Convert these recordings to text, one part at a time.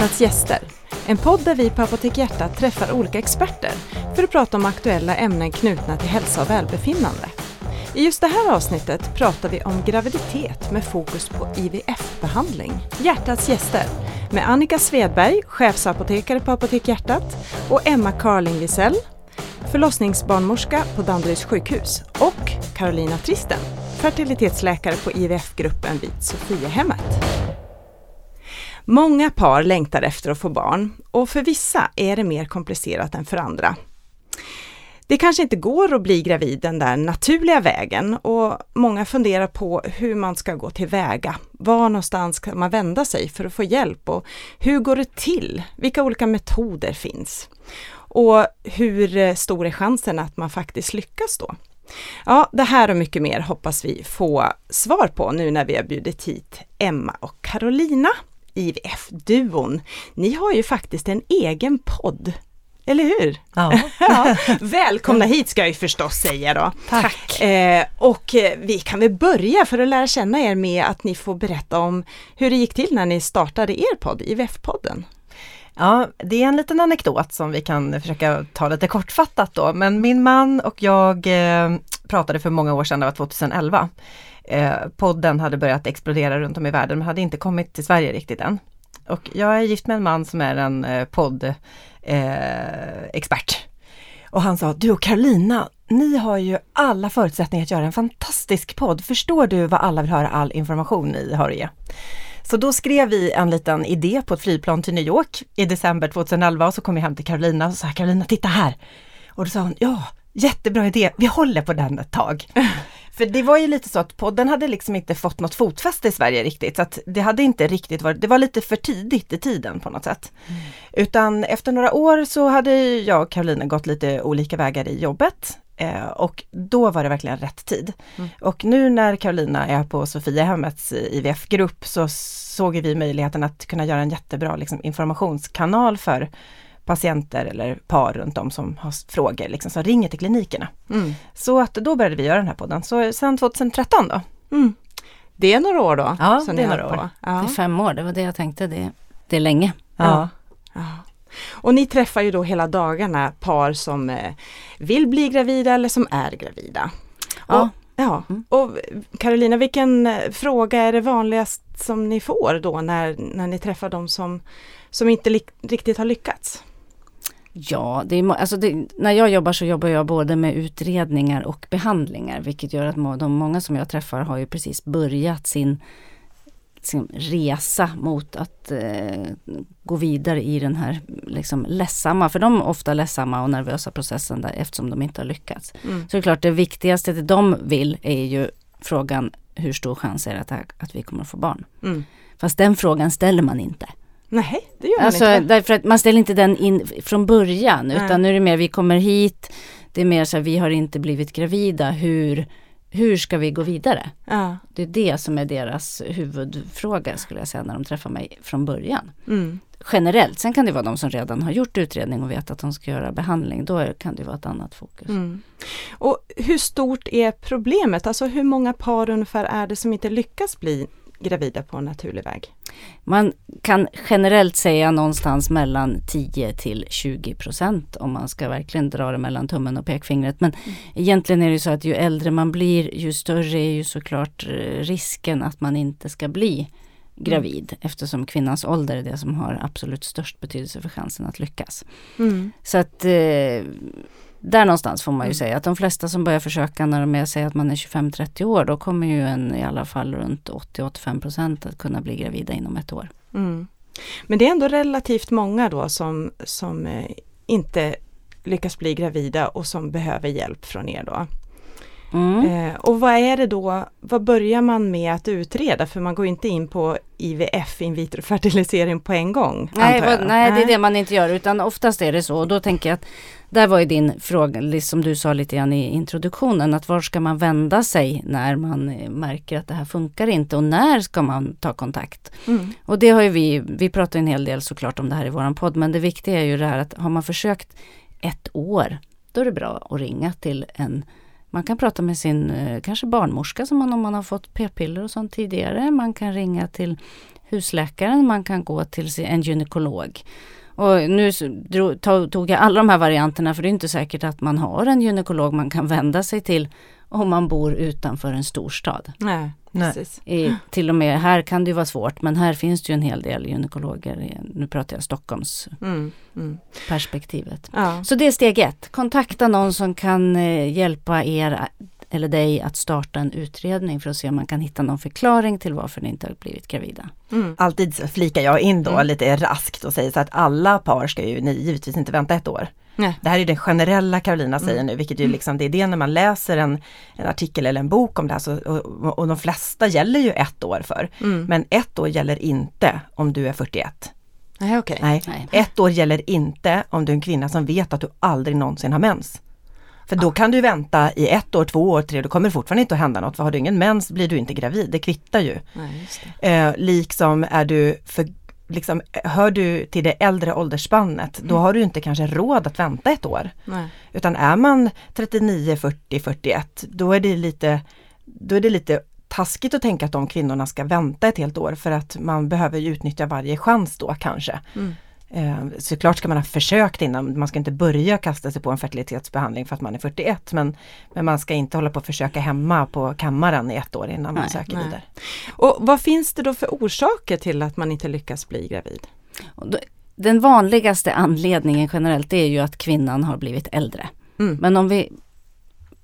Hjärtats gäster. En podd där vi på Apotek Hjärtat träffar olika experter för att prata om aktuella ämnen knutna till hälsa och välbefinnande. I just det här avsnittet pratar vi om graviditet med fokus på IVF-behandling. Hjärtats gäster med Annika Svedberg, chefsapotekare på Apotek Hjärtat och Emma Carling Wisell, förlossningsbarnmorska på Danderyds sjukhus och Carolina Tristen, fertilitetsläkare på IVF-gruppen vid Sofiahemmet. Många par längtar efter att få barn och för vissa är det mer komplicerat än för andra. Det kanske inte går att bli gravid den där naturliga vägen och många funderar på hur man ska gå tillväga. Var någonstans ska man vända sig för att få hjälp och hur går det till? Vilka olika metoder finns? Och hur stor är chansen att man faktiskt lyckas då? Ja, det här och mycket mer hoppas vi få svar på nu när vi har bjudit hit Emma och Carolina, IVF-duon. Ni har ju faktiskt en egen podd eller hur? Ja. ja. Välkomna hit ska jag ju förstås säga då. Tack. Eh, och eh, vi kan väl börja för att lära känna er med att ni får berätta om hur det gick till när ni startade er podd, IVF-podden. Ja, det är en liten anekdot som vi kan försöka ta lite kortfattat då. Men min man och jag eh, pratade för många år sedan, det var 2011. Eh, podden hade börjat explodera runt om i världen men hade inte kommit till Sverige riktigt än. Och jag är gift med en man som är en eh, poddexpert. eh. Och han sa, du och Karolina, ni har ju alla förutsättningar att göra en fantastisk podd. Förstår du vad alla vill höra all information ni har att ge? Så då skrev vi en liten idé på ett flygplan till New York i december 2011 och så kom jag hem till Karolina och sa, Karolina, titta här! Och då sa hon, ja, jättebra idé, vi håller på den ett tag. För det var ju lite så att podden hade liksom inte fått något fotfäste i Sverige riktigt. Så att det hade inte riktigt varit, det var lite för tidigt i tiden på något sätt. Mm. Utan efter några år så hade jag och Karolina gått lite olika vägar i jobbet. Eh, och då var det verkligen rätt tid. Mm. Och nu när Karolina är på Sofiahemmets IVF-grupp så såg vi möjligheten att kunna göra en jättebra liksom, informationskanal för patienter eller par runt om som har frågor liksom, som ringer till klinikerna. Mm. Så att då började vi göra den här podden, så sen 2013 då. Mm. Det är några år då? Ja, det är några år. Ja. Det är fem år, det var det jag tänkte, det, det är länge. Ja. ja. Och ni träffar ju då hela dagarna par som eh, vill bli gravida eller som är gravida. Ja. Och, ja. Mm. och Carolina, vilken eh, fråga är det vanligast som ni får då när, när ni träffar de som, som inte riktigt har lyckats? Ja, det är, alltså det, när jag jobbar så jobbar jag både med utredningar och behandlingar vilket gör att de många som jag träffar har ju precis börjat sin, sin resa mot att eh, gå vidare i den här liksom ledsamma, för de är ofta ledsamma och nervösa processen där, eftersom de inte har lyckats. Mm. Så det är klart det viktigaste det de vill är ju frågan hur stor chans är det att, att vi kommer att få barn? Mm. Fast den frågan ställer man inte. Nej, det gör man alltså, inte. Därför att man ställer inte den in från början Nej. utan nu är det mer vi kommer hit. Det är mer så här, vi har inte blivit gravida. Hur, hur ska vi gå vidare? Ja. Det är det som är deras huvudfråga skulle jag säga när de träffar mig från början. Mm. Generellt, sen kan det vara de som redan har gjort utredning och vet att de ska göra behandling. Då kan det vara ett annat fokus. Mm. Och hur stort är problemet? Alltså hur många par ungefär är det som inte lyckas bli gravida på en naturlig väg? Man kan generellt säga någonstans mellan 10 till 20 procent om man ska verkligen dra det mellan tummen och pekfingret. Men mm. egentligen är det så att ju äldre man blir ju större är ju såklart eh, risken att man inte ska bli gravid mm. eftersom kvinnans ålder är det som har absolut störst betydelse för chansen att lyckas. Mm. Så att eh, där någonstans får man ju mm. säga att de flesta som börjar försöka när de är, säger att man är 25-30 år, då kommer ju en i alla fall runt 80-85% att kunna bli gravida inom ett år. Mm. Men det är ändå relativt många då som, som eh, inte lyckas bli gravida och som behöver hjälp från er då. Mm. Eh, och vad är det då, vad börjar man med att utreda? För man går inte in på IVF, in vitro fertilisering på en gång. Nej, vad, nej, det är det man inte gör utan oftast är det så. Och då tänker jag att där var ju din fråga, som du sa lite grann i introduktionen, att var ska man vända sig när man eh, märker att det här funkar inte och när ska man ta kontakt? Mm. Och det har ju vi, vi pratar en hel del såklart om det här i våran podd, men det viktiga är ju det här att har man försökt ett år, då är det bra att ringa till en man kan prata med sin eh, kanske barnmorska som man, om man har fått p-piller och sånt tidigare. Man kan ringa till husläkaren, man kan gå till en gynekolog. Och nu tog jag alla de här varianterna för det är inte säkert att man har en gynekolog man kan vända sig till om man bor utanför en storstad. Nej, precis. I, till och med här kan det vara svårt men här finns det ju en hel del gynekologer. Nu pratar jag Stockholms mm, mm. perspektivet. Ja. Så det är steg ett. Kontakta någon som kan eh, hjälpa er eller dig att starta en utredning för att se om man kan hitta någon förklaring till varför ni inte har blivit gravida. Mm. Alltid flikar jag in då mm. lite raskt och säger så att alla par ska ju ni givetvis inte vänta ett år. Nej. Det här är det generella Carolina säger mm. nu, vilket ju mm. liksom, det är det när man läser en, en artikel eller en bok om det här, så, och, och de flesta gäller ju ett år för. Mm. Men ett år gäller inte om du är 41. Nej, okay. Nej. Nej. Ett år gäller inte om du är en kvinna som vet att du aldrig någonsin har mens. För då kan du vänta i ett år, två år, tre, då kommer det fortfarande inte att hända något. För har du ingen mens blir du inte gravid, det kvittar ju. Nej, eh, liksom är du för liksom, hör du till det äldre åldersspannet, mm. då har du inte kanske råd att vänta ett år. Nej. Utan är man 39, 40, 41, då är det lite, då är det lite taskigt att tänka att de kvinnorna ska vänta ett helt år för att man behöver utnyttja varje chans då kanske. Mm. Eh, såklart ska man ha försökt innan, man ska inte börja kasta sig på en fertilitetsbehandling för att man är 41 men, men man ska inte hålla på att försöka hemma på kammaren i ett år innan nej, man söker nej. vidare. Och vad finns det då för orsaker till att man inte lyckas bli gravid? Den vanligaste anledningen generellt är ju att kvinnan har blivit äldre. Mm. Men om vi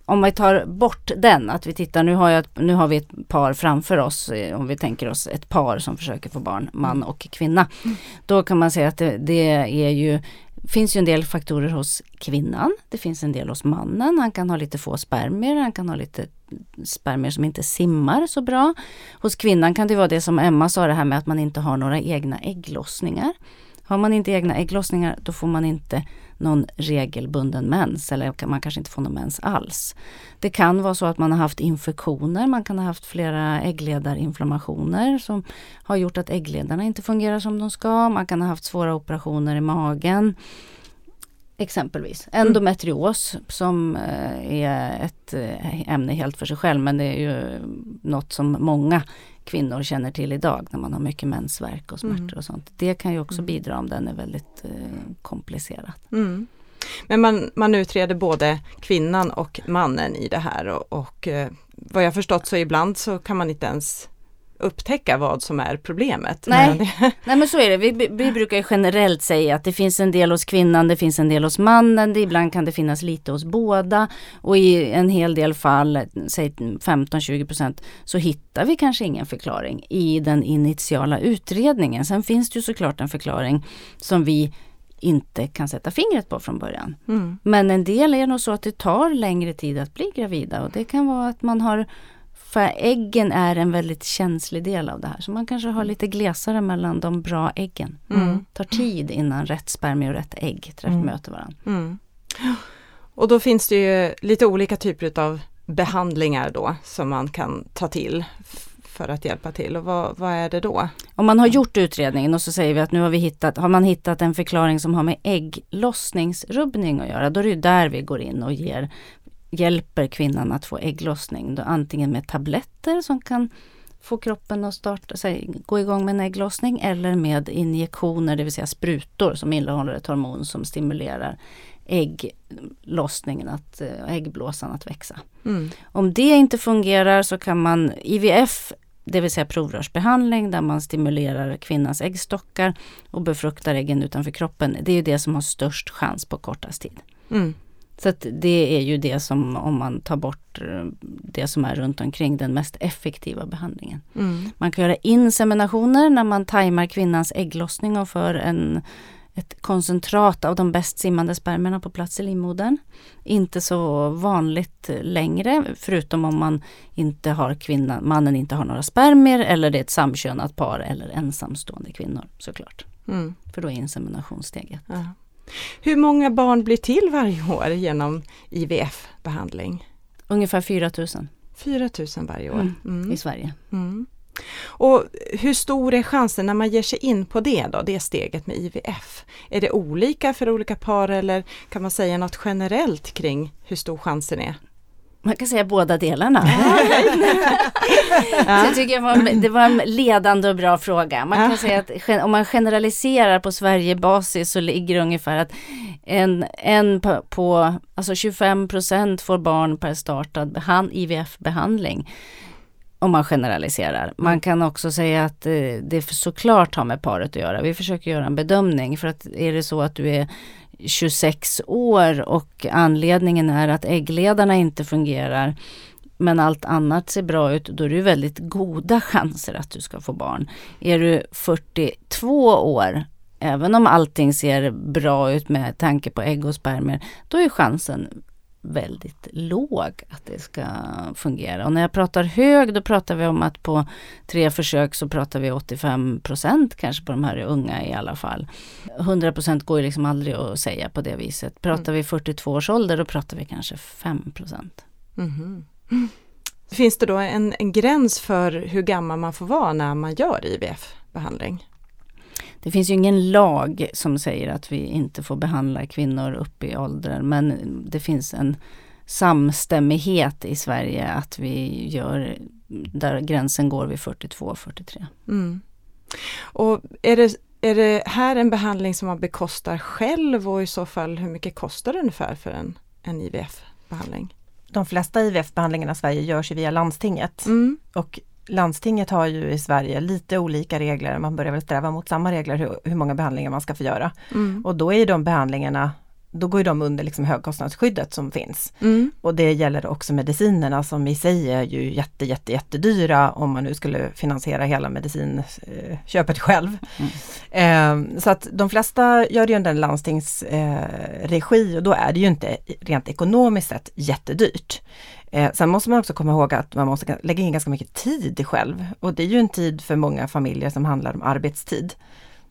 om vi tar bort den, att vi tittar, nu har, jag, nu har vi ett par framför oss, eh, om vi tänker oss ett par som försöker få barn, man och kvinna. Mm. Då kan man säga att det, det är ju finns ju en del faktorer hos kvinnan. Det finns en del hos mannen. Han kan ha lite få spermier, han kan ha lite spermier som inte simmar så bra. Hos kvinnan kan det vara det som Emma sa, det här med att man inte har några egna ägglossningar. Har man inte egna ägglossningar då får man inte någon regelbunden mens eller man kanske inte får någon mens alls. Det kan vara så att man har haft infektioner, man kan ha haft flera äggledarinflammationer som har gjort att äggledarna inte fungerar som de ska. Man kan ha haft svåra operationer i magen. Exempelvis endometrios som eh, är ett eh, ämne helt för sig själv men det är ju något som många kvinnor känner till idag när man har mycket mensvärk och smärtor mm. och sånt. Det kan ju också mm. bidra om den är väldigt eh, komplicerad. Mm. Men man, man utreder både kvinnan och mannen i det här och, och eh, vad jag förstått så ibland så kan man inte ens upptäcka vad som är problemet. Nej, Nej men så är det. Vi, vi brukar generellt säga att det finns en del hos kvinnan, det finns en del hos mannen, det, ibland kan det finnas lite hos båda och i en hel del fall, säg 15-20% så hittar vi kanske ingen förklaring i den initiala utredningen. Sen finns det ju såklart en förklaring som vi inte kan sätta fingret på från början. Mm. Men en del är nog så att det tar längre tid att bli gravida och det kan vara att man har för äggen är en väldigt känslig del av det här. Så man kanske har lite glesare mellan de bra äggen. Mm. tar tid innan rätt spermie och rätt ägg träff mm. möter varandra. Mm. Och då finns det ju lite olika typer av behandlingar då som man kan ta till för att hjälpa till och vad, vad, är det då? Om man har gjort utredningen och så säger vi att nu har vi hittat, har man hittat en förklaring som har med ägglossningsrubbning att göra, då är det där vi går in och ger hjälper kvinnan att få ägglossning. Då antingen med tabletter som kan få kroppen att starta, sig, gå igång med en ägglossning eller med injektioner, det vill säga sprutor som innehåller ett hormon som stimulerar ägglossningen, att, eh, äggblåsan att växa. Mm. Om det inte fungerar så kan man IVF, det vill säga provrörsbehandling där man stimulerar kvinnans äggstockar och befruktar äggen utanför kroppen. Det är det som har störst chans på kortast tid. Mm. Så att det är ju det som, om man tar bort eh, det som är runt omkring, den mest effektiva behandlingen. Mm. Man kan göra inseminationer när man tajmar kvinnans ägglossning och får en, ett koncentrat av de bäst simmande spermierna på plats i livmodern. Inte så vanligt längre, förutom om man inte har kvinna, mannen inte har några spermier eller det är ett samkönat par eller ensamstående kvinnor såklart. Mm. För då är inseminationssteget. Ja. Hur många barn blir till varje år genom IVF-behandling? Ungefär 4 000. 4 000 varje år? Mm, mm. I Sverige. Mm. Och hur stor är chansen när man ger sig in på det då, det steget med IVF? Är det olika för olika par eller kan man säga något generellt kring hur stor chansen är? Man kan säga båda delarna. Jag tycker det var, en, det var en ledande och bra fråga. Man kan säga att om man generaliserar på Sverigebasis så ligger det ungefär att en, en på, alltså 25% får barn per startad IVF-behandling om man generaliserar. Man mm. kan också säga att eh, det såklart har med paret att göra. Vi försöker göra en bedömning för att är det så att du är 26 år och anledningen är att äggledarna inte fungerar men allt annat ser bra ut, då är det väldigt goda chanser att du ska få barn. Är du 42 år, även om allting ser bra ut med tanke på ägg och spermier, då är chansen väldigt låg att det ska fungera. Och när jag pratar hög då pratar vi om att på tre försök så pratar vi 85% kanske på de här unga i alla fall. 100% går ju liksom aldrig att säga på det viset. Pratar vi 42 års ålder då pratar vi kanske 5 mm. Finns det då en, en gräns för hur gammal man får vara när man gör IVF-behandling? Det finns ju ingen lag som säger att vi inte får behandla kvinnor upp i åldern men det finns en samstämmighet i Sverige att vi gör där gränsen går vid 42-43. Mm. Och är det, är det här en behandling som man bekostar själv och i så fall hur mycket kostar det ungefär för en, en IVF-behandling? De flesta IVF-behandlingarna i Sverige görs via landstinget mm. och landstinget har ju i Sverige lite olika regler, man börjar väl sträva mot samma regler hur, hur många behandlingar man ska få göra. Mm. Och då är de behandlingarna då går de under liksom högkostnadsskyddet som finns. Mm. Och det gäller också medicinerna som i sig är ju jätte, jätte, jättedyra om man nu skulle finansiera hela medicinköpet själv. Mm. Eh, så att de flesta gör det under en landstingsregi eh, och då är det ju inte rent ekonomiskt sett jättedyrt. Eh, sen måste man också komma ihåg att man måste lägga in ganska mycket tid själv och det är ju en tid för många familjer som handlar om arbetstid.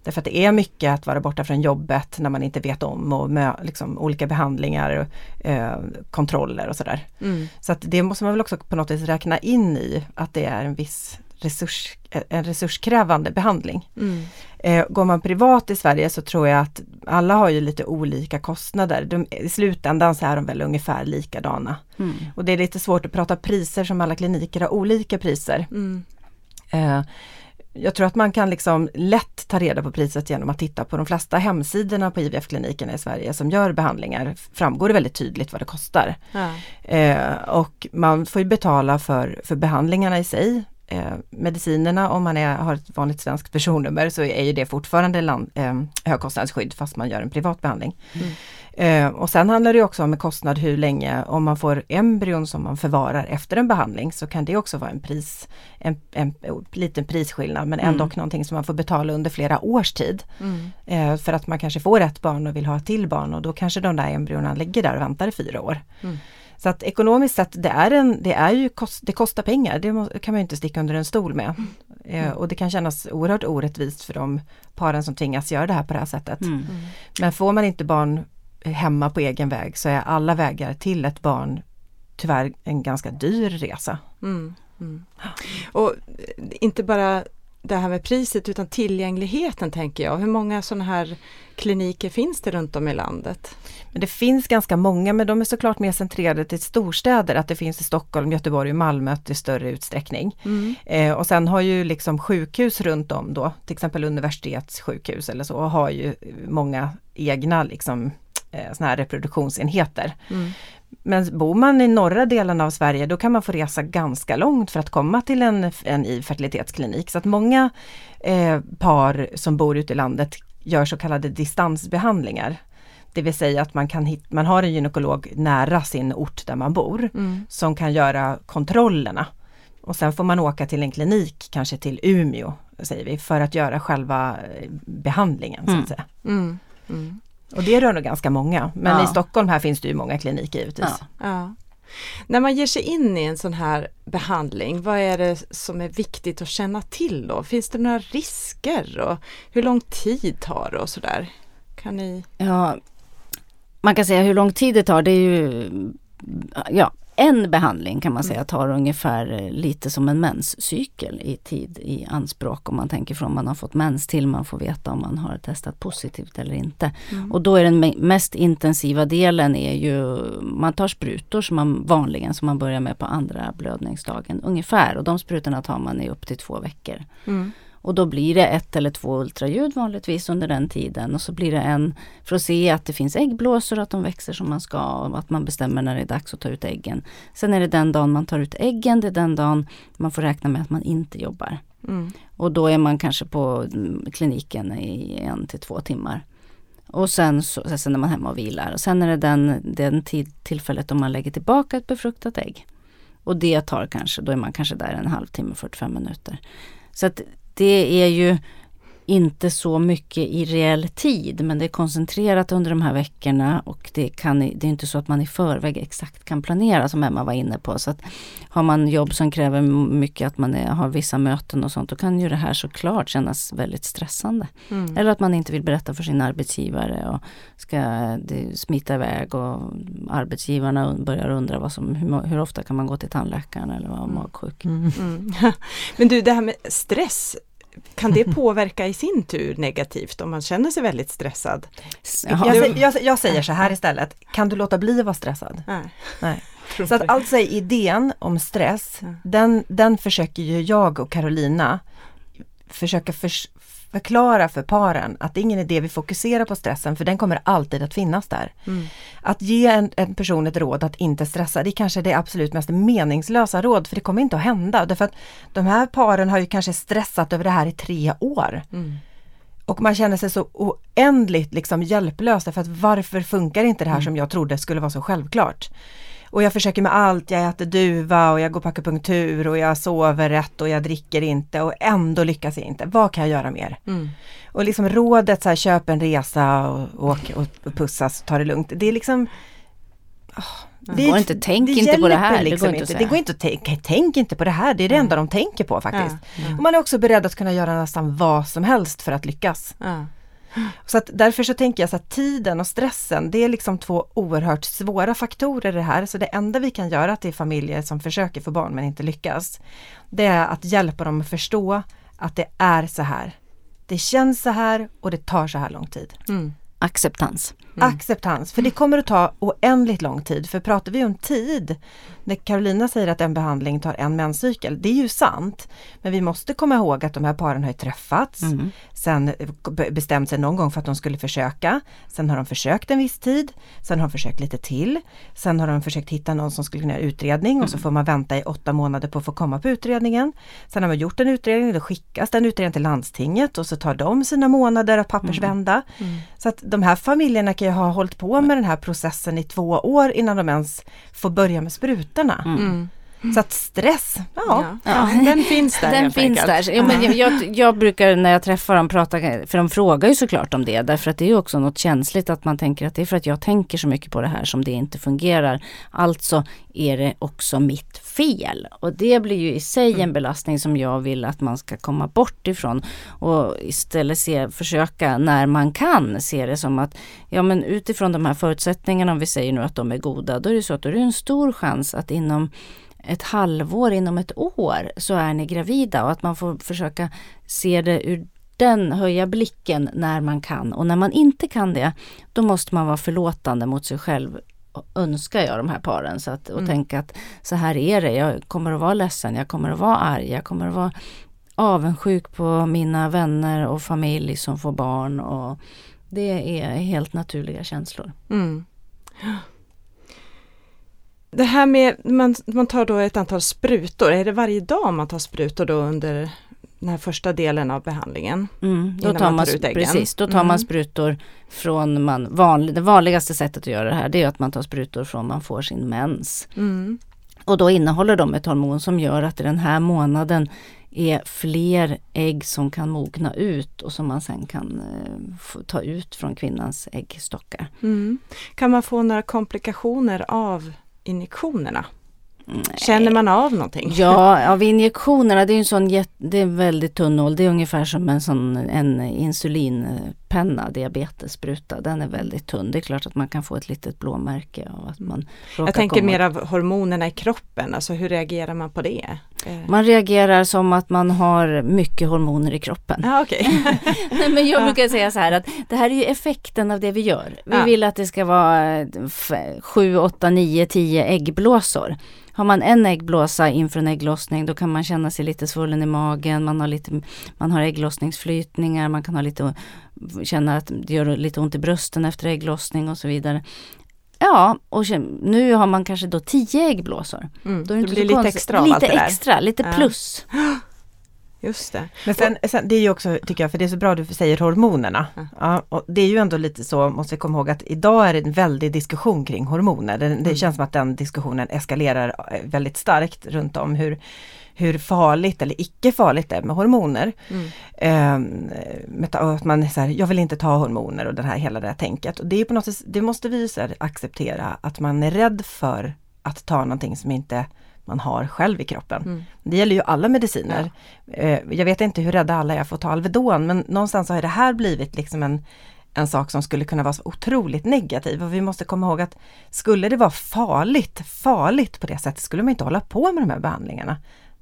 Därför att det är mycket att vara borta från jobbet när man inte vet om och med liksom, olika behandlingar och eh, kontroller och sådär. Mm. Så att det måste man väl också på något vis räkna in i att det är en viss resurs, en resurskrävande behandling. Mm. Eh, går man privat i Sverige så tror jag att alla har ju lite olika kostnader. De, I slutändan så är de väl ungefär likadana. Mm. Och det är lite svårt att prata priser som alla kliniker har olika priser. Mm. Eh, jag tror att man kan liksom lätt ta reda på priset genom att titta på de flesta hemsidorna på IVF-klinikerna i Sverige som gör behandlingar. Framgår det väldigt tydligt vad det kostar. Ja. Eh, och man får betala för, för behandlingarna i sig eh, medicinerna, om man är, har ett vanligt svenskt personnummer så är ju det fortfarande land, eh, högkostnadsskydd fast man gör en privat behandling. Mm. Eh, och sen handlar det också om en kostnad hur länge, om man får embryon som man förvarar efter en behandling så kan det också vara en pris, en, en, en liten prisskillnad men ändå mm. någonting som man får betala under flera års tid. Mm. Eh, för att man kanske får ett barn och vill ha ett till barn och då kanske de där embryona ligger där och väntar i fyra år. Mm. Så att ekonomiskt sett, det är, en, det är ju kost, det kostar pengar, det kan man inte sticka under en stol med. Mm. Eh, och det kan kännas oerhört orättvist för de paren som tvingas göra det här på det här sättet. Mm. Men får man inte barn hemma på egen väg så är alla vägar till ett barn tyvärr en ganska dyr resa. Mm. mm. Och inte bara det här med priset utan tillgängligheten tänker jag. Hur många sådana här kliniker finns det runt om i landet? Men det finns ganska många men de är såklart mer centrerade till storstäder, att det finns i Stockholm, Göteborg och Malmö i större utsträckning. Mm. Eh, och sen har ju liksom sjukhus runt om då, till exempel universitetssjukhus eller så, har ju många egna liksom eh, såna här reproduktionsenheter. Mm. Men bor man i norra delen av Sverige då kan man få resa ganska långt för att komma till en, en fertilitetsklinik. Så att många eh, par som bor ute i landet gör så kallade distansbehandlingar. Det vill säga att man, kan hit, man har en gynekolog nära sin ort där man bor mm. som kan göra kontrollerna. Och sen får man åka till en klinik, kanske till Umeå, säger vi, för att göra själva eh, behandlingen. Så att mm. säga. Mm. mm. Och det rör nog ganska många, men ja. i Stockholm här finns det ju många kliniker givetvis. Ja. ja. När man ger sig in i en sån här behandling, vad är det som är viktigt att känna till då? Finns det några risker och hur lång tid tar det och sådär? Kan ni? Ja, man kan säga hur lång tid det tar, det är ju ja, en behandling kan man säga tar ungefär eh, lite som en menscykel i tid i anspråk om man tänker från man har fått mens till man får veta om man har testat positivt eller inte. Mm. Och då är den mest intensiva delen är ju man tar sprutor som man vanligen som man börjar med på andra blödningsdagen ungefär och de sprutorna tar man i upp till två veckor. Mm. Och då blir det ett eller två ultraljud vanligtvis under den tiden och så blir det en för att se att det finns äggblåsor, att de växer som man ska och att man bestämmer när det är dags att ta ut äggen. Sen är det den dagen man tar ut äggen, det är den dagen man får räkna med att man inte jobbar. Mm. Och då är man kanske på kliniken i en till två timmar. Och sen, så, sen är man hemma och vilar. Och sen är det den, den tid, tillfället då man lägger tillbaka ett befruktat ägg. Och det tar kanske, då är man kanske där en halvtimme, 45 minuter. Så att det är ju inte så mycket i reell tid men det är koncentrerat under de här veckorna och det, kan, det är inte så att man i förväg exakt kan planera som Emma var inne på. Så att har man jobb som kräver mycket att man är, har vissa möten och sånt då kan ju det här såklart kännas väldigt stressande. Mm. Eller att man inte vill berätta för sin arbetsgivare och ska det, smita iväg och arbetsgivarna börjar undra vad som, hur, hur ofta kan man gå till tandläkaren eller vara mm. magsjuk. Mm. Mm. Men du det här med stress kan det påverka i sin tur negativt om man känner sig väldigt stressad? Jag, jag, jag, säger så här istället, kan du låta bli att vara stressad? Nej. Nej. Så att alltså idén om stress, den, den försöker ju jag och Carolina försöka för, förklara för paren att det är ingen idé vi fokuserar på stressen för den kommer alltid att finnas där. Mm. Att ge en, en, person ett råd att inte stressa, det är kanske det absolut mest meningslösa råd för det kommer inte att hända. Därför att de här paren har ju kanske stressat över det här i tre år. Mm. Och man känner sig så oändligt liksom hjälplös därför att varför funkar inte det här mm. som jag trodde skulle vara så självklart. Och jag försöker med allt, jag äter duva och jag går på akupunktur och jag sover rätt och jag dricker inte och ändå lyckas jag inte. Vad kan jag göra mer? Mm. Och liksom rådet så här, köp en resa och åk och, och pussas och ta det lugnt. Det är liksom oh, det, går inte, tänk det inte på det här. Liksom det, går inte, inte. det går inte att tänka, tänk inte på det här, det är det enda de tänker på faktiskt. Ja, ja. Och man är också beredd att kunna göra nästan vad som helst för att lyckas. Ja. Så att därför så tänker jag så att tiden och stressen, det är liksom två oerhört svåra faktorer det här. Så det enda vi kan göra till familjer som försöker få barn men inte lyckas, det är att hjälpa dem att förstå att det är så här. Det känns så här och det tar så här lång tid. Mm. Acceptans. Mm. Acceptans, för det kommer att ta oändligt lång tid. För pratar vi om tid, när Carolina säger att en behandling tar en menscykel, det är ju sant. Men vi måste komma ihåg att de här paren har träffats, mm. sen bestämt sig någon gång för att de skulle försöka. Sen har de försökt en viss tid, sen har de försökt lite till. Sen har de försökt hitta någon som skulle kunna göra utredning mm. och så mm. får man vänta i åtta månader på att få komma på utredningen. Sen har man gjort en utredning, då skickas den utredningen till landstinget och så tar de sina månader att pappersvända. Mm. Så att de här familjerna kan ju ha hållit på med den här processen i två år innan de ens får börja med sprutorna. Mm. Så att stress, ja, ja. ja. den finns där. Den finns där. Ja, men jag, jag, jag, brukar när jag träffar dem prata, för de frågar ju såklart om det, därför att det är också något känsligt att man tänker att det är för att jag tänker så mycket på det här som det inte fungerar. Alltså är det också mitt fel. Och det blir ju i sig en belastning som jag vill att man ska komma bort ifrån. Och istället se, försöka när man kan se det som att ja men utifrån de här förutsättningarna, om vi säger nu att de är goda, då är det så att då är det en stor chans att inom ett halvår, inom ett år så är ni gravida och att man får försöka se det ur den, höja blicken när man kan och när man inte kan det, då måste man vara förlåtande mot sig själv önskar jag de här paren så att, och mm. tänka att så här är det, jag kommer att vara ledsen, jag kommer att vara arg, jag kommer att vara avundsjuk på mina vänner och familj som får barn och det är helt naturliga känslor. Mm. Det här med, man, man tar då ett antal sprutor, är det varje dag man tar sprutor då under den här första delen av behandlingen. Mm, då tar man, man tar precis, då tar mm. man sprutor från man, vanlig, det vanligaste sättet att göra det här det är att man tar sprutor från man får sin mens. Mm. Och då innehåller de ett hormon som gör att i den här månaden är fler ägg som kan mogna ut och som man sen kan eh, ta ut från kvinnans äggstockar. Mm. Kan man få några komplikationer av injektionerna? Nej. Känner man av någonting? Ja, av injektionerna, det är en sån det är väldigt tunn nål. Det är ungefär som en sån en insulin sockerpenna, diabetesspruta, den är väldigt tunn. Det är klart att man kan få ett litet blåmärke av att man Jag tänker mer av hormonerna i kroppen, alltså hur reagerar man på det? Eh. Man reagerar som att man har mycket hormoner i kroppen. Ja, okay. Nej, men jag brukar säga så här att det här är ju effekten av det vi gör. Vi ja. vill att det ska vara 7, 8, 9, 10 äggblåsor. Har man en äggblåsa inför en ägglossning då kan man känna sig lite svullen i magen, man har, lite, man har ägglossningsflytningar, man kan ha lite, känna att det gör lite ont i brösten efter ägglossning och så vidare. Ja, och nu har man kanske då tio äggblåsor. Mm, då är det, det blir lite extra av Lite allt det där. extra, lite plus. Just det. Men sen, sen, det är ju också, tycker jag, för det är så bra du säger hormonerna. Mm. Ja, och det är ju ändå lite så, måste vi komma ihåg, att idag är det en väldig diskussion kring hormoner. Det, det mm. känns som att den diskussionen eskalerar eh, väldigt starkt runt om hur, hur farligt eller icke farligt det är med hormoner. Mm. Eh, att man så här, jag vill inte ta hormoner och det här, hela det här tänket. Och det, är på något sätt, det måste vi så acceptera, att man är rädd för att ta någonting som inte man har själv i kroppen. Mm. Det gäller ju alla mediciner. Ja. Eh, jag vet inte hur rädda alla är för att ta Alvedon men någonstans har det här blivit liksom en, en sak som skulle kunna vara så otroligt negativ och vi måste komma ihåg att skulle det vara farligt, farligt på det sättet skulle man inte hålla på med de här behandlingarna.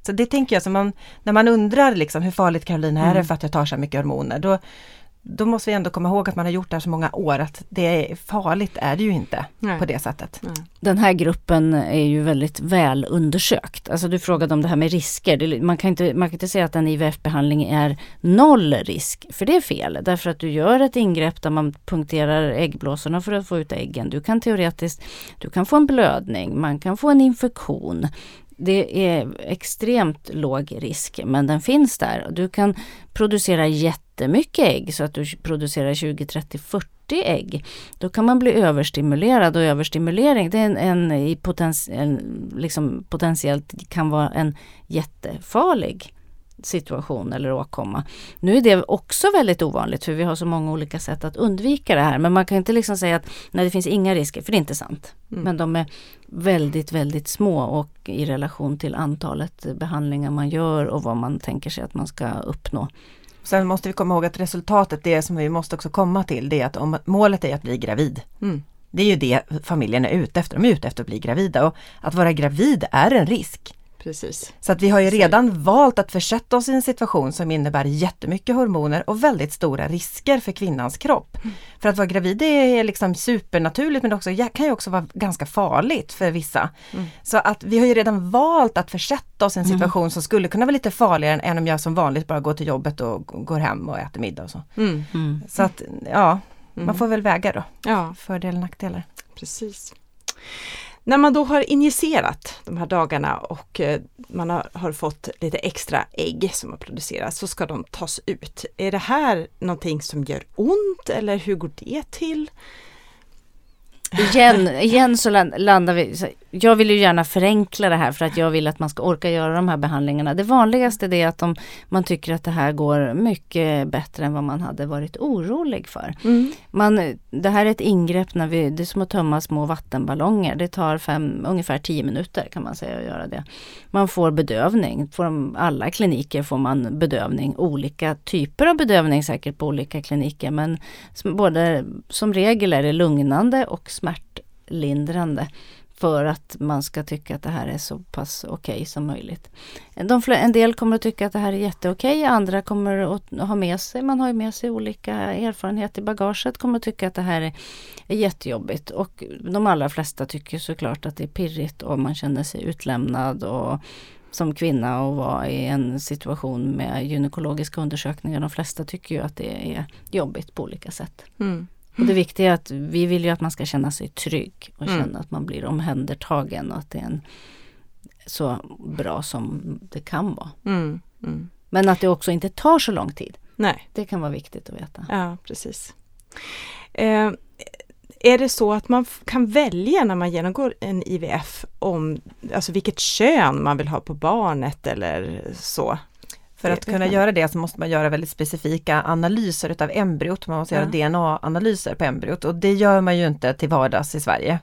Så det tänker jag, så man, när man undrar liksom hur farligt Karolina är mm. för att jag tar så mycket hormoner, då, då måste vi ändå komma ihåg att man har gjort det här så många år att det är farligt är det ju inte Nej. på det sättet. Nej. Den här gruppen är ju väldigt väl undersökt. Alltså du frågade om det här med risker. Man kan inte, man kan inte säga att en IVF-behandling är noll risk, för det är fel. Därför att du gör ett ingrepp där man punkterar äggblåsorna för att få ut äggen. Du kan teoretiskt, du kan få en blödning, man kan få en infektion det är extremt låg risk men den finns där. Du kan producera jättemycket ägg så att du producerar 20, 30, 40 ägg. Då kan man bli överstimulerad och överstimulering det är en, en, i en liksom potentiellt kan vara en jättefarlig situation eller åkomma. Nu är det också väldigt ovanligt för vi har så många olika sätt att undvika det här. Men man kan inte liksom säga att nej, det finns inga risker, för det är inte sant. Mm. Men de är väldigt, väldigt små och i relation till antalet behandlingar man gör och vad man tänker sig att man ska uppnå. Sen måste vi komma ihåg att resultatet, det som vi måste också komma till, det är att om målet är att bli gravid. Mm. Det är ju det familjen är ute efter, de är ute efter att bli gravida och att vara gravid är en risk. Precis. Så att vi har ju redan valt att försätta oss i en situation som innebär jättemycket hormoner och väldigt stora risker för kvinnans kropp. Mm. För att vara gravid är liksom supernaturligt men också, kan ju också vara ganska farligt för vissa. Mm. Så att vi har ju redan valt att försätta oss i en mm. situation mm. som skulle kunna vara lite farligare än om jag som vanligt bara går till jobbet och går hem och äter middag och så. Mm. Mm. Så att ja, man får väl väga då. Ja. Fördelar och nackdelar. Precis. När man då har injicerat de här dagarna och eh, man har, har, fått lite extra ägg som har producerats så ska de tas ut. Är det här någonting som gör ont eller hur går det till? Igen, igen så landar vi, jag vill ju gärna förenkla det här för att jag vill att man ska orka göra de här behandlingarna. Det vanligaste är att de, man tycker att det här går mycket bättre än vad man hade varit orolig för. Mm. Man, det här är ett ingrepp när vi, det är som att tömma små vattenballonger. Det tar fem, ungefär 10 minuter kan man säga att göra det. Man får bedövning, på alla kliniker får man bedövning. Olika typer av bedövning säkert på olika kliniker men som, både som regel är det lugnande och smärtlindrande för att man ska tycka att det här är så pass okej okay som möjligt. De, en del kommer att tycka att det här är jätteokej, andra kommer att ha med sig, man har ju med sig olika erfarenheter i bagaget, kommer att tycka att det här är, är jättejobbigt. Och de allra flesta tycker såklart att det är pirrigt och man känner sig utlämnad och som kvinna och vara i en situation med gynekologiska undersökningar. De flesta tycker ju att det är jobbigt på olika sätt. Mm. Och det viktiga är att vi vill ju att man ska känna sig trygg och mm. känna att man blir omhändertagen och att det är en så bra som det kan vara. Mm. Mm. Men att det också inte tar så lång tid. Nej. Det kan vara viktigt att veta. Ja, precis. Eh, är det så att man kan välja när man genomgår en IVF om alltså vilket kön man vill ha på barnet eller så? För att kunna göra det så måste man göra väldigt specifika analyser utav embryot. Man måste ja. göra DNA-analyser på embryot och det gör man ju inte till vardags i Sverige.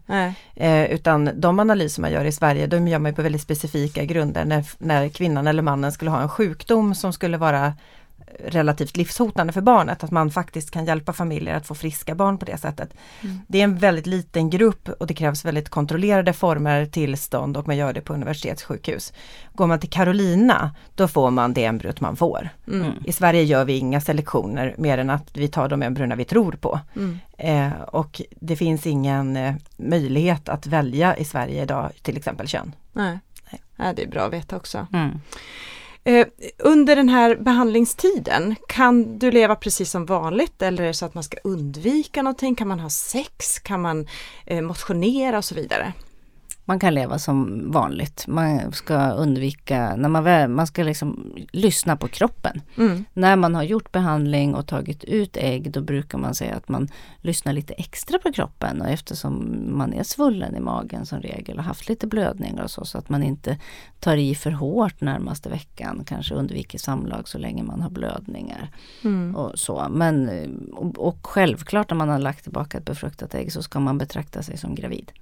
Eh, utan de analyser man gör i Sverige, de gör man på väldigt specifika grunder när, när kvinnan eller mannen skulle ha en sjukdom som skulle vara relativt livshotande för barnet, att man faktiskt kan hjälpa familjer att få friska barn på det sättet. Mm. Det är en väldigt liten grupp och det krävs väldigt kontrollerade former, tillstånd och man gör det på universitetssjukhus. Går man till Carolina, då får man det embryot man får. Mm. I Sverige gör vi inga selektioner mer än att vi tar de embryona vi tror på. Mm. Eh, och det finns ingen eh, möjlighet att välja i Sverige idag, till exempel kön. Nej. Nej. Ja, det är bra att veta också. Eh, under den här behandlingstiden, kan du leva precis som vanligt eller är det så att man ska undvika någonting? Kan man ha sex? Kan man eh, motionera och så vidare? Man kan leva som vanligt. Man ska undvika, när man, man ska liksom lyssna på kroppen. Mm. När man har gjort behandling och tagit ut ägg då brukar man säga att man lyssnar lite extra på kroppen och eftersom man är svullen i magen som regel och haft lite blödningar och så, så att man inte tar i för hårt närmaste veckan. Kanske undviker samlag så länge man har blödningar Mm. och så. Men, och, och självklart när man har lagt tillbaka ett befruktat ägg så ska man betrakta sig som gravid.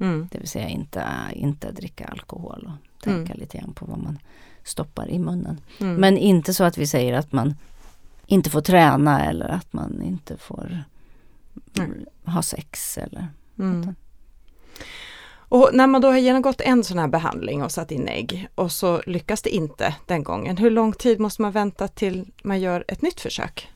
Mm. Det vill säga inte, inte dricka alkohol och tänka lite grann på vad man stoppar i munnen. Mm. Men inte så att vi säger att man inte får träna eller att man inte får Mm. ha sex eller Mm. Och när man då har genomgått en sån här behandling och satt in ägg och så lyckas det inte den gången, hur lång tid måste man vänta till man gör ett nytt försök?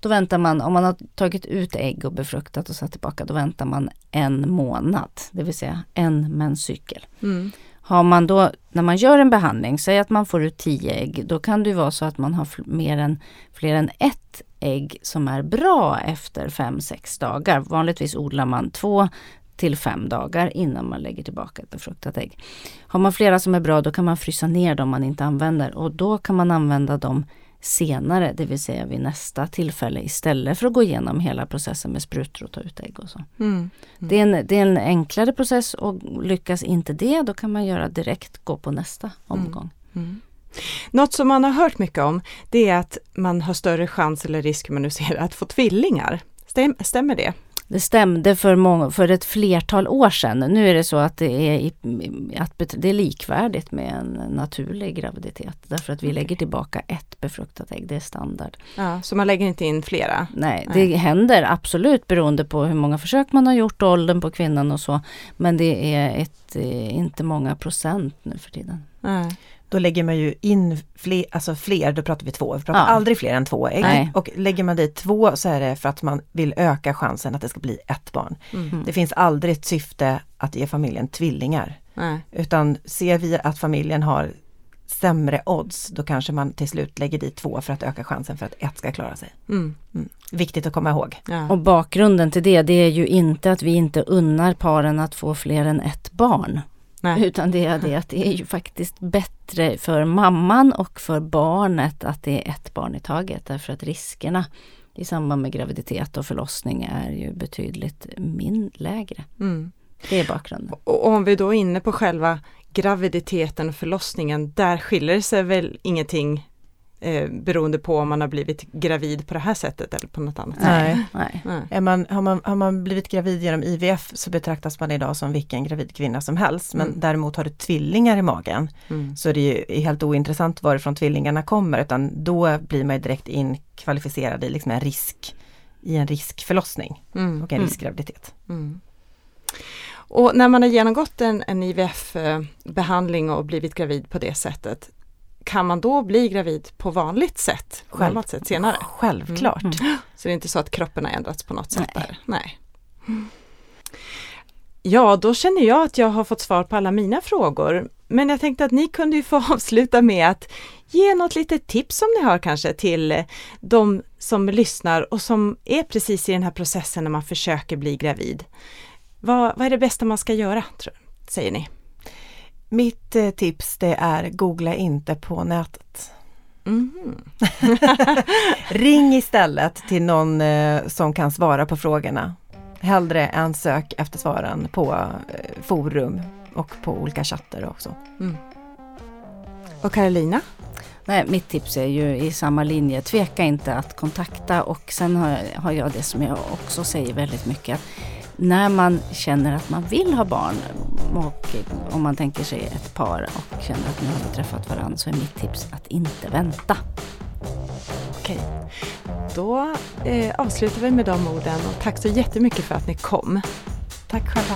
Då väntar man, om man har tagit ut ägg och befruktat och satt tillbaka, då väntar man en månad, det vill säga en menscykel. Mm. Har man då, när man gör en behandling, säg att man får ut 10 ägg, då kan det vara så att man har mer än, fler än ett ägg som är bra efter 5-6 dagar. Vanligtvis odlar man två till fem dagar innan man lägger tillbaka ett befruktat ägg. Har man flera som är bra, då kan man frysa ner dem man inte använder och då kan man använda dem senare, det vill säga vid nästa tillfälle istället för att gå igenom hela processen med sprutor och ta ut ägg och så. Mm. Det är, en, det är en enklare process och lyckas inte det då kan man göra direkt, gå på nästa omgång. Mm. Något som man har hört mycket om det är att man har större chans eller risk, man nu ser att få tvillingar. Stäm, stämmer det? Det stämde för, många, för ett flertal år sedan. Nu är det så att det är, att det är likvärdigt med en naturlig graviditet. Därför att vi lägger tillbaka ett befruktat ägg, det är standard. Ja, så man lägger inte in flera? Nej, Nej. det händer absolut beroende på hur många försök man har gjort, åldern på kvinnan och så. Men det är ett, eh, inte många procent nu för tiden. Nej. Då lägger man ju in fler, alltså fler, då pratar vi två, vi pratar Ja. aldrig fler än två ägg. Nej. Och lägger man dit två så är det för att man vill öka chansen att det ska bli ett barn. Mm. Det finns aldrig ett syfte att ge familjen tvillingar. Nej. Utan ser vi att familjen har sämre odds, då kanske man till slut lägger dit två för att öka chansen för att ett ska klara sig. Mm. Mm. Viktigt att komma ihåg. Ja. Och bakgrunden till det, det är ju inte att vi inte unnar paren att få fler än ett barn. Nej. Utan det är det att det är ju faktiskt bättre för mamman och för barnet att det är ett barn i taget. Därför att riskerna i samband med graviditet och förlossning är ju betydligt min lägre. Mm. Det är bakgrunden. Och om vi då är inne på själva graviditeten och förlossningen, där skiljer det sig väl ingenting eh, beroende på om man har blivit gravid på det här sättet eller på något annat sätt? Nej. Nej. Är man, har, man, har man blivit gravid genom IVF så betraktas man idag som vilken gravid kvinna som helst. Men Mm. däremot har du tvillingar i magen Mm. så är det ju helt ointressant varifrån tvillingarna kommer utan då blir man direkt inkvalificerad i liksom en risk i en riskförlossning Mm. och en Mm. riskgraviditet. Mm. Och när man har genomgått en, en IVF-behandling och blivit gravid på det sättet, kan man då bli gravid på vanligt sätt, Själv- normalt sätt senare? Självklart. Mm. Så det är inte så att kroppen har ändrats på något sätt Nej. där? Nej. Ja, då känner jag att jag har fått svar på alla mina frågor. Men jag tänkte att ni kunde ju få avsluta med att ge något litet tips som ni har kanske till de som lyssnar och som är precis i den här processen när man försöker bli gravid. Vad, vad är det bästa man ska göra, tror, säger ni? Mitt eh, tips det är googla inte på nätet. Mhm. Ring istället till någon eh, som kan svara på frågorna. Hellre än sök efter svaren på eh, forum och på olika chatter också. Mm. Och Carolina? Nej, mitt tips är ju i samma linje. Tveka inte att kontakta och sen har, har jag det som jag också säger väldigt mycket. När man känner att man vill ha barn och om man tänker sig ett par och känner att nu har vi träffat varandra så är mitt tips att inte vänta. Okej, då eh, avslutar vi med de orden och tack så jättemycket för att ni kom. Tack själva.